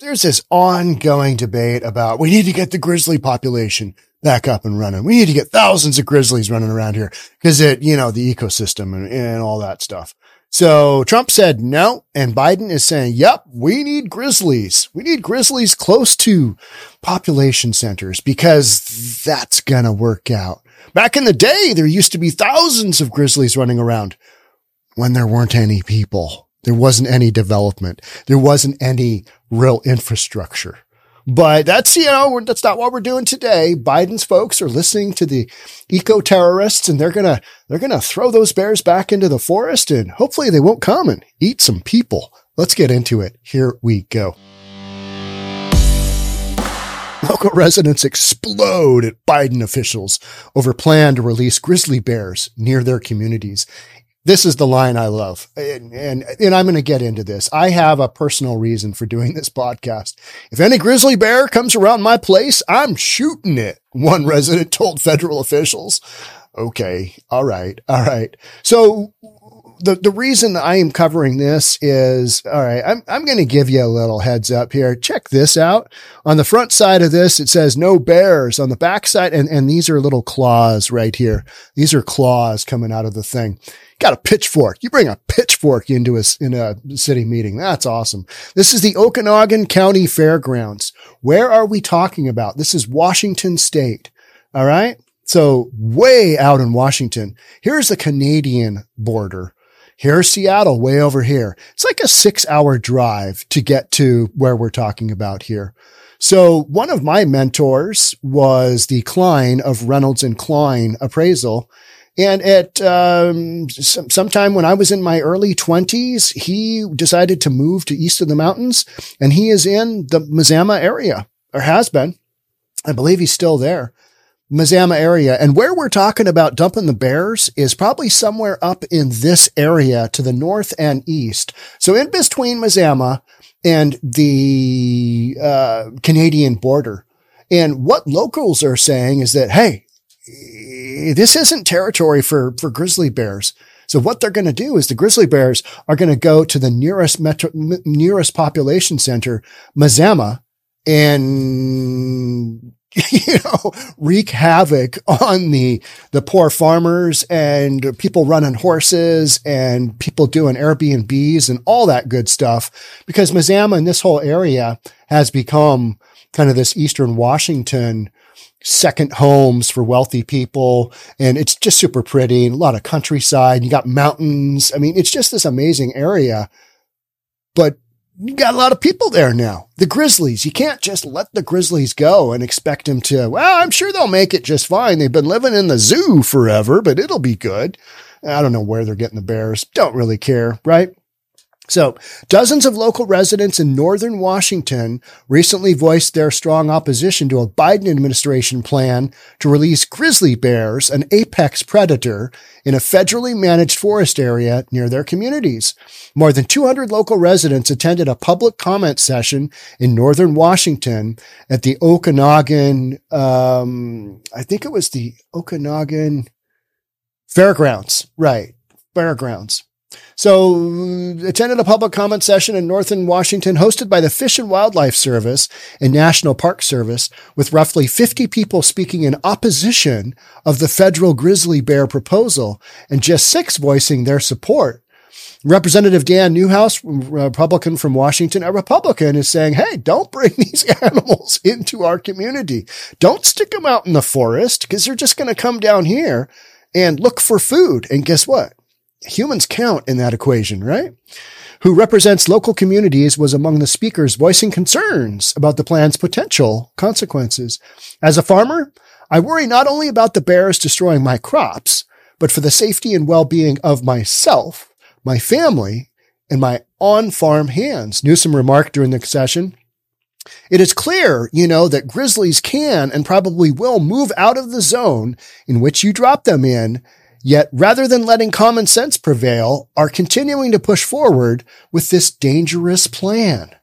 there's this ongoing debate about we need to get the grizzly population back up and running. We need to get thousands of grizzlies running around here because it, you know, the ecosystem and, and all that stuff. So Trump said no, and Biden is saying, yep, we need grizzlies. We need grizzlies close to population centers because that's going to work out. Back in the day, there used to be thousands of grizzlies running around when there weren't any people. There wasn't any development. There wasn't any real infrastructure. But that's, you know, that's not what we're doing today. Biden's folks are listening to the eco terrorists and they're going to, they're going to throw those bears back into the forest and hopefully they won't come and eat some people. Let's get into it. Here we go. Local residents explode at Biden officials over plan to release grizzly bears near their communities this is the line I love. And, and, and I'm going to get into this. I have a personal reason for doing this podcast. If any grizzly bear comes around my place, I'm shooting it. One resident told federal officials. Okay. All right. All right. So the, the reason I am covering this is, all right, I'm, I'm going to give you a little heads up here. Check this out. On the front side of this, it says no bears. On the back side, and, and these are little claws right here. These are claws coming out of the thing. Got a pitchfork. You bring a pitchfork into a, in a city meeting. That's awesome. This is the Okanogan County Fairgrounds. Where are we talking about? This is Washington State. All right. So way out in Washington. Here's the Canadian border. Here's Seattle way over here. It's like a six hour drive to get to where we're talking about here. So one of my mentors was the Klein of Reynolds and Klein appraisal. And at um, some, sometime when I was in my early 20s, he decided to move to east of the mountains and he is in the Mazama area or has been. I believe he's still there. Mazama area. And where we're talking about dumping the bears is probably somewhere up in this area to the north and east. So in between Mazama and the uh, Canadian border. And what locals are saying is that, hey, this isn't territory for, for grizzly bears. So what they're going to do is the grizzly bears are going to go to the nearest metro, nearest population center, Mazama, and you know, wreak havoc on the, the poor farmers and people running horses and people doing Airbnbs and all that good stuff because Mazama and this whole area has become kind of this Eastern Washington second homes for wealthy people. And it's just super pretty and a lot of countryside. You got mountains. I mean, it's just this amazing area, but you got a lot of people there now. The Grizzlies. You can't just let the Grizzlies go and expect them to, well, I'm sure they'll make it just fine. They've been living in the zoo forever, but it'll be good. I don't know where they're getting the bears. Don't really care, right? So dozens of local residents in northern Washington recently voiced their strong opposition to a Biden administration plan to release grizzly bears, an apex predator, in a federally managed forest area near their communities. More than 200 local residents attended a public comment session in northern Washington at the Okanogan, um, I think it was the Okanogan Fairgrounds, right? Fairgrounds. So attended a public comment session in Northern Washington hosted by the Fish and Wildlife Service and National Park Service with roughly 50 people speaking in opposition of the federal grizzly bear proposal and just six voicing their support. Representative Dan Newhouse, Republican from Washington, a Republican is saying, Hey, don't bring these animals into our community. Don't stick them out in the forest because they're just going to come down here and look for food. And guess what? Humans count in that equation, right? Who represents local communities was among the speakers voicing concerns about the plan's potential consequences. As a farmer, I worry not only about the bears destroying my crops, but for the safety and well-being of myself, my family, and my on-farm hands, Newsom remarked during the session. It is clear, you know, that grizzlies can and probably will move out of the zone in which you drop them in Yet rather than letting common sense prevail, are continuing to push forward with this dangerous plan.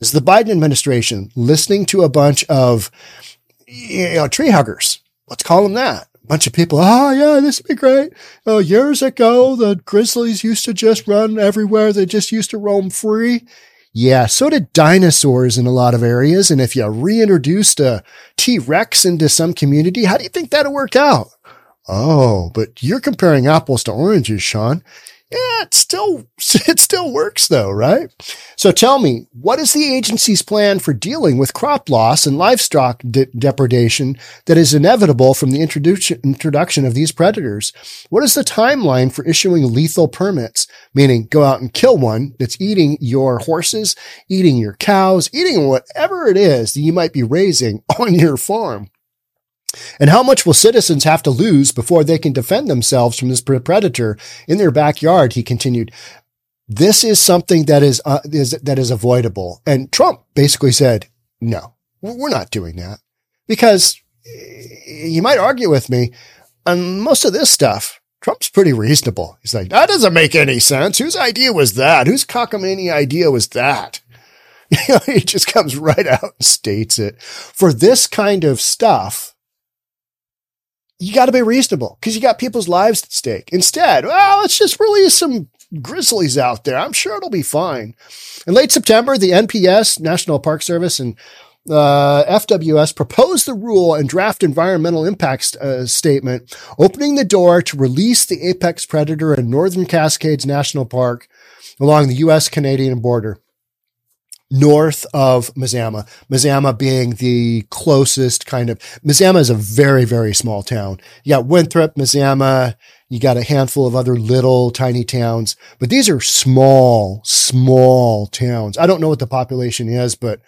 Is the Biden administration listening to a bunch of you know, tree huggers. Let's call them that. A bunch of people. Oh yeah, this would be great. Oh, years ago, the grizzlies used to just run everywhere. They just used to roam free. Yeah, so did dinosaurs in a lot of areas. And if you reintroduced a T-Rex into some community, how do you think that'll work out? Oh, but you're comparing apples to oranges, Sean. Yeah, it still, it still works though, right? So tell me, what is the agency's plan for dealing with crop loss and livestock de- depredation that is inevitable from the introduction, introduction of these predators? What is the timeline for issuing lethal permits? Meaning go out and kill one that's eating your horses, eating your cows, eating whatever it is that you might be raising on your farm. And how much will citizens have to lose before they can defend themselves from this predator in their backyard? He continued. This is something that is, uh, is that is avoidable. And Trump basically said, no, we're not doing that because you might argue with me on most of this stuff. Trump's pretty reasonable. He's like, that doesn't make any sense. Whose idea was that? Whose cockamamie idea was that? he just comes right out and states it. For this kind of stuff, you got to be reasonable because you got people's lives at stake. Instead, well, let's just release some grizzlies out there. I'm sure it'll be fine. In late September, the NPS, National Park Service, and uh, FWS proposed the rule and draft environmental impact uh, statement, opening the door to release the apex predator in Northern Cascades National Park along the U.S. Canadian border north of Mazama. Mazama being the closest kind of, Mazama is a very, very small town. You got Winthrop, Mazama, you got a handful of other little tiny towns, but these are small, small towns. I don't know what the population is, but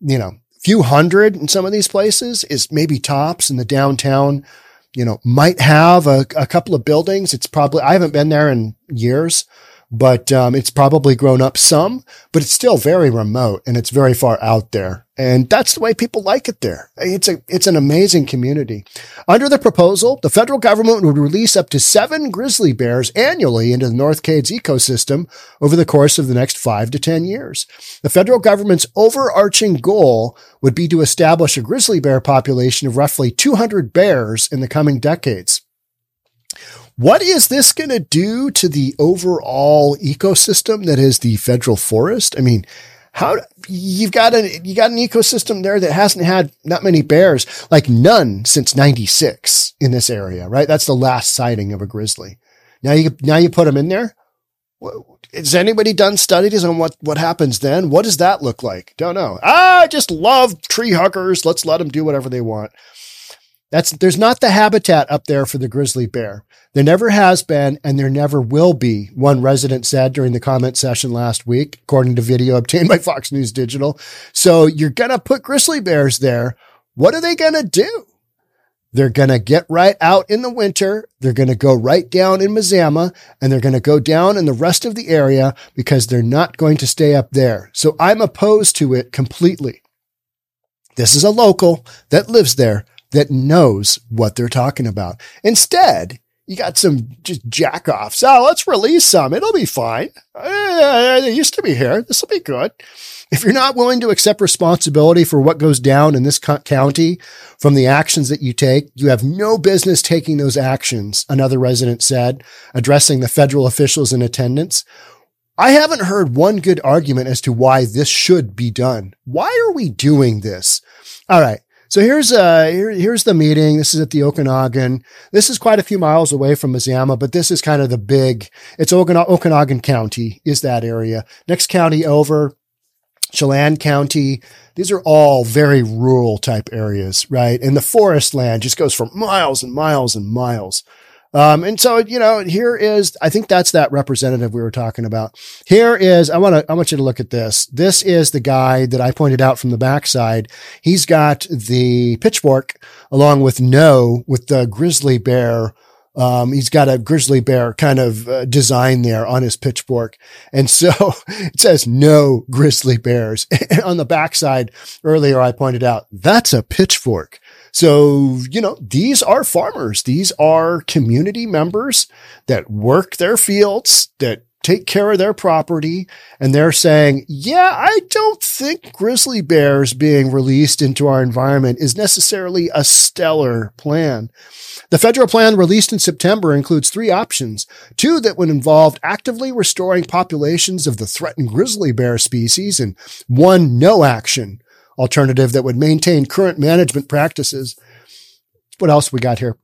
you know, few hundred in some of these places is maybe tops in the downtown, you know, might have a, a couple of buildings. It's probably, I haven't been there in years but um, it's probably grown up some, but it's still very remote and it's very far out there. And that's the way people like it there. It's a, it's an amazing community. Under the proposal, the federal government would release up to seven grizzly bears annually into the North Cascades ecosystem over the course of the next five to 10 years. The federal government's overarching goal would be to establish a grizzly bear population of roughly 200 bears in the coming decades. What is this going to do to the overall ecosystem that is the federal forest? I mean, how you've got an you got an ecosystem there that hasn't had that many bears, like none since '96 in this area, right? That's the last sighting of a grizzly. Now you now you put them in there. Has anybody done studies on what what happens then? What does that look like? Don't know. Ah, I just love tree huggers. Let's let them do whatever they want. That's, there's not the habitat up there for the grizzly bear. There never has been and there never will be, one resident said during the comment session last week, according to video obtained by Fox News Digital. So you're going to put grizzly bears there. What are they going to do? They're going to get right out in the winter. They're going to go right down in Mazama and they're going to go down in the rest of the area because they're not going to stay up there. So I'm opposed to it completely. This is a local that lives there that knows what they're talking about. Instead, you got some just jackoffs. Oh, let's release some. It'll be fine. They used to be here. This will be good. If you're not willing to accept responsibility for what goes down in this co- county from the actions that you take, you have no business taking those actions, another resident said, addressing the federal officials in attendance. I haven't heard one good argument as to why this should be done. Why are we doing this? All right. So here's uh here, here's the meeting. This is at the Okanogan. This is quite a few miles away from Mazama, but this is kind of the big. It's Okana- Okanogan County is that area. Next county over, Chelan County. These are all very rural type areas, right? And the forest land just goes for miles and miles and miles. Um, and so, you know, here is, I think that's that representative we were talking about. Here is, I want to, I want you to look at this. This is the guy that I pointed out from the backside. He's got the pitchfork along with no, with the grizzly bear. Um, he's got a grizzly bear kind of uh, design there on his pitchfork. And so it says no grizzly bears. on the backside earlier, I pointed out that's a pitchfork. So, you know, these are farmers. These are community members that work their fields, that take care of their property. And they're saying, yeah, I don't think grizzly bears being released into our environment is necessarily a stellar plan. The federal plan released in September includes three options, two that would involve actively restoring populations of the threatened grizzly bear species and one no action alternative that would maintain current management practices. What else we got here?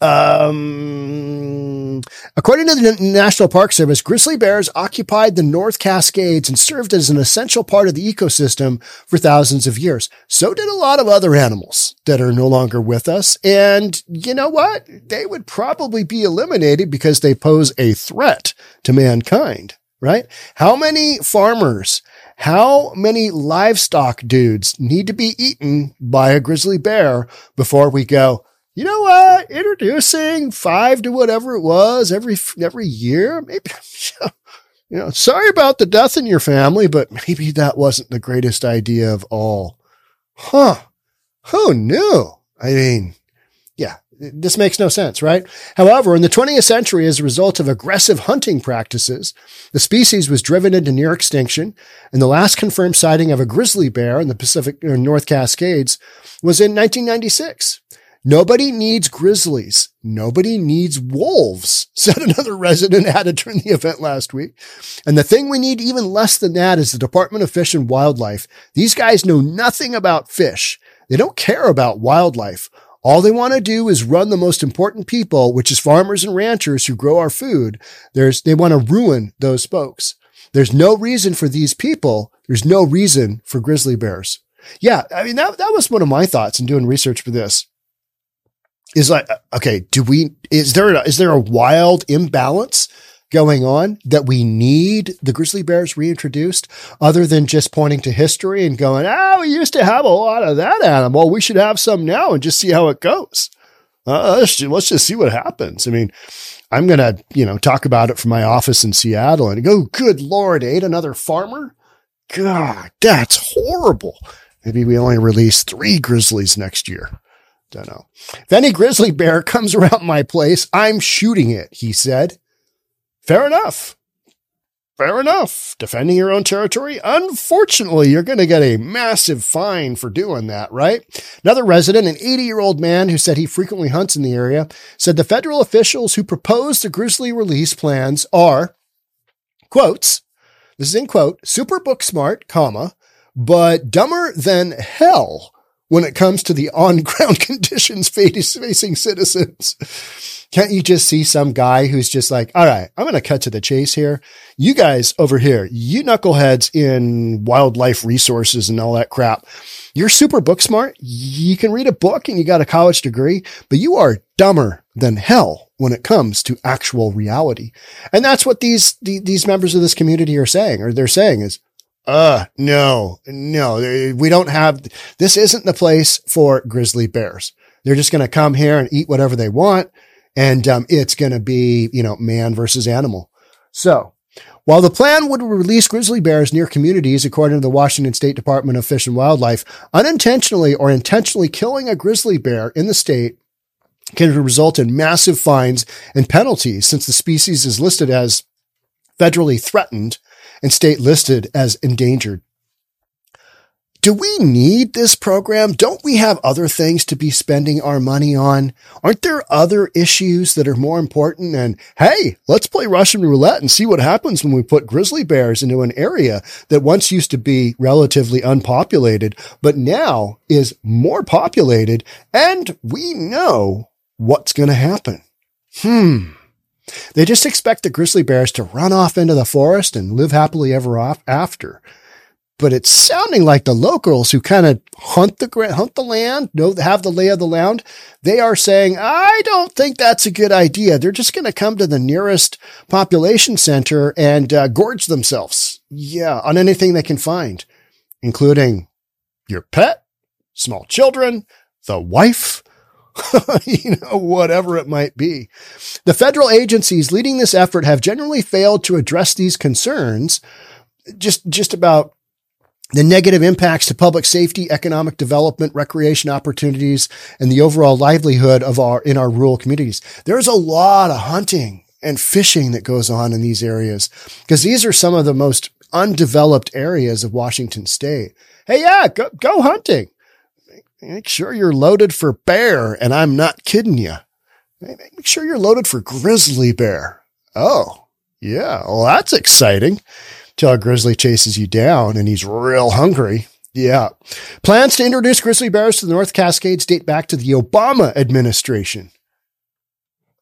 Um, according to the National Park Service, grizzly bears occupied the North Cascades and served as an essential part of the ecosystem for thousands of years. So did a lot of other animals that are no longer with us. And you know what? They would probably be eliminated because they pose a threat to mankind, right? How many farmers how many livestock dudes need to be eaten by a grizzly bear before we go, you know what? Introducing five to whatever it was every every year, maybe. You know, sorry about the death in your family, but maybe that wasn't the greatest idea of all. Huh? Who knew? I mean, yeah, this makes no sense, right? However, in the 20th century, as a result of aggressive hunting practices, the species was driven into near extinction, and the last confirmed sighting of a grizzly bear in the Pacific uh, North Cascades was in 1996. Nobody needs grizzlies. Nobody needs wolves, said another resident added during the event last week. And the thing we need even less than that is the Department of Fish and Wildlife. These guys know nothing about fish. They don't care about wildlife. All they want to do is run the most important people, which is farmers and ranchers who grow our food. There's, they want to ruin those folks. There's no reason for these people. There's no reason for grizzly bears. Yeah. I mean, that, that was one of my thoughts in doing research for this is like, uh, okay, do we, is there, a, is there a wild imbalance going on that we need the grizzly bears reintroduced other than just pointing to history and going, oh, we used to have a lot of that animal. We should have some now and just see how it goes. Uh, let's, just, let's just see what happens. I mean, I'm going to, you know, talk about it from my office in Seattle and go, good Lord, ate another farmer. God, that's horrible. Maybe we only release three grizzlies next year. Don't know. If any grizzly bear comes around my place, I'm shooting it, he said. Fair enough. Fair enough. Defending your own territory. Unfortunately, you're going to get a massive fine for doing that, right? Another resident, an 80 year old man who said he frequently hunts in the area, said the federal officials who proposed the grizzly release plans are, quotes, this is in quote, super book smart, comma, but dumber than hell when it comes to the on ground conditions facing citizens. Can't you just see some guy who's just like, all right, I'm going to cut to the chase here. You guys over here, you knuckleheads in wildlife resources and all that crap. You're super book smart. You can read a book and you got a college degree, but you are dumber than hell when it comes to actual reality. And that's what these, these members of this community are saying, or they're saying is, uh, no, no, we don't have, this isn't the place for grizzly bears. They're just going to come here and eat whatever they want. And, um, it's going to be, you know, man versus animal. So while the plan would release grizzly bears near communities, according to the Washington State Department of Fish and Wildlife, unintentionally or intentionally killing a grizzly bear in the state can result in massive fines and penalties since the species is listed as federally threatened and state listed as endangered. Do we need this program? Don't we have other things to be spending our money on? Aren't there other issues that are more important? And hey, let's play Russian roulette and see what happens when we put grizzly bears into an area that once used to be relatively unpopulated, but now is more populated. And we know what's going to happen. Hmm. They just expect the grizzly bears to run off into the forest and live happily ever after. But it's sounding like the locals who kind of hunt the hunt the land, know have the lay of the land. They are saying, "I don't think that's a good idea." They're just going to come to the nearest population center and uh, gorge themselves. Yeah, on anything they can find, including your pet, small children, the wife, you know, whatever it might be. The federal agencies leading this effort have generally failed to address these concerns just, just about the negative impacts to public safety, economic development, recreation opportunities, and the overall livelihood of our, in our rural communities. There's a lot of hunting and fishing that goes on in these areas because these are some of the most undeveloped areas of Washington state. Hey, yeah, go, go hunting. Make sure you're loaded for bear. And I'm not kidding you. Make sure you're loaded for grizzly bear. Oh, yeah. Well, that's exciting. Till a grizzly chases you down and he's real hungry. Yeah. Plans to introduce grizzly bears to the North Cascades date back to the Obama administration.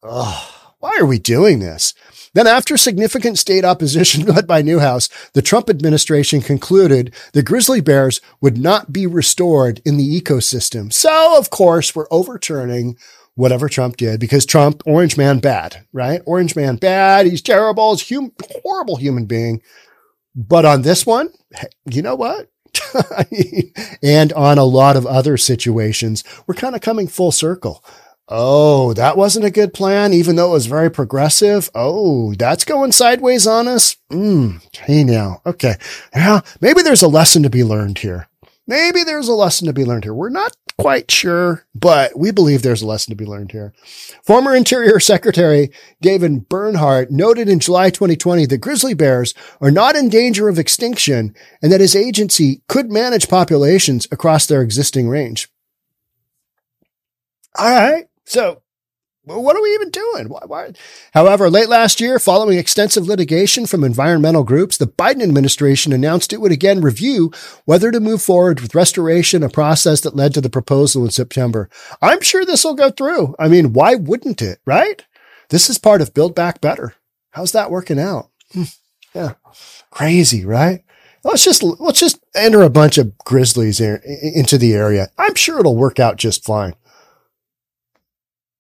Oh, why are we doing this? Then, after significant state opposition led by Newhouse, the Trump administration concluded the grizzly bears would not be restored in the ecosystem. So, of course, we're overturning whatever Trump did because Trump, Orange Man, bad, right? Orange Man, bad. He's terrible. He's hum- horrible human being. But on this one, you know what? and on a lot of other situations, we're kind of coming full circle. Oh, that wasn't a good plan, even though it was very progressive. Oh, that's going sideways on us. Hmm. Hey now. Okay. Yeah. Maybe there's a lesson to be learned here. Maybe there's a lesson to be learned here. We're not quite sure, but we believe there's a lesson to be learned here. Former Interior Secretary David Bernhardt noted in July 2020 that grizzly bears are not in danger of extinction and that his agency could manage populations across their existing range. All right. So what are we even doing? Why, why? However, late last year, following extensive litigation from environmental groups, the Biden administration announced it would again review whether to move forward with restoration, a process that led to the proposal in September. I'm sure this will go through. I mean, why wouldn't it, right? This is part of Build Back Better. How's that working out? Hmm. Yeah. Crazy, right? Let's just, let's just enter a bunch of grizzlies into the area. I'm sure it'll work out just fine.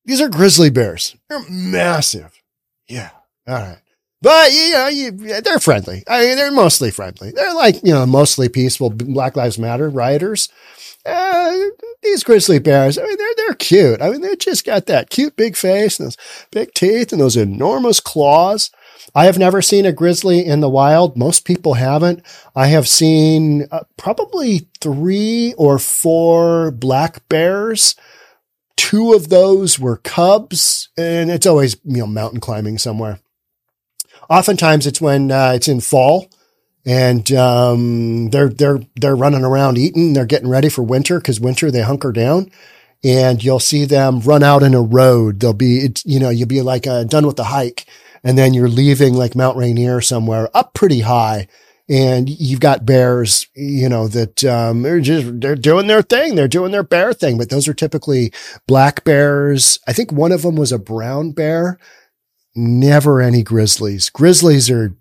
These are grizzly bears. They're massive. Yeah. All right. But you know, you, they're friendly. I mean, they're mostly friendly. They're like, you know, mostly peaceful Black Lives Matter rioters. Uh, these grizzly bears, I mean, they're, they're cute. I mean, they just got that cute big face and those big teeth and those enormous claws. I have never seen a grizzly in the wild. Most people haven't. I have seen uh, probably three or four black bears Two of those were cubs, and it's always, you know, mountain climbing somewhere. Oftentimes it's when uh, it's in fall and um, they're they're they're running around eating. They're getting ready for winter because winter they hunker down, and you'll see them run out in a road. They'll be it's, you know you'll be like uh, done with the hike, and then you're leaving like Mount Rainier somewhere up pretty high, and you've got bears, you know, that, um, they're just, they're doing their thing. They're doing their bear thing, but those are typically black bears. I think one of them was a brown bear. Never any grizzlies. Grizzlies are,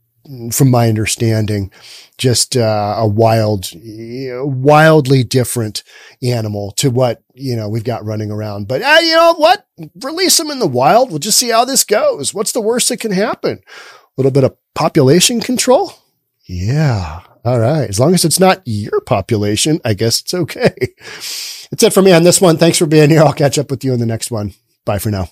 from my understanding, just, uh, a wild, wildly different animal to what, you know, we've got running around. But, uh, you know what? Release them in the wild. We'll just see how this goes. What's the worst that can happen? A little bit of population control yeah. All right. As long as it's not your population, I guess it's okay. That's it for me on this one. Thanks for being here. I'll catch up with you in the next one. Bye for now.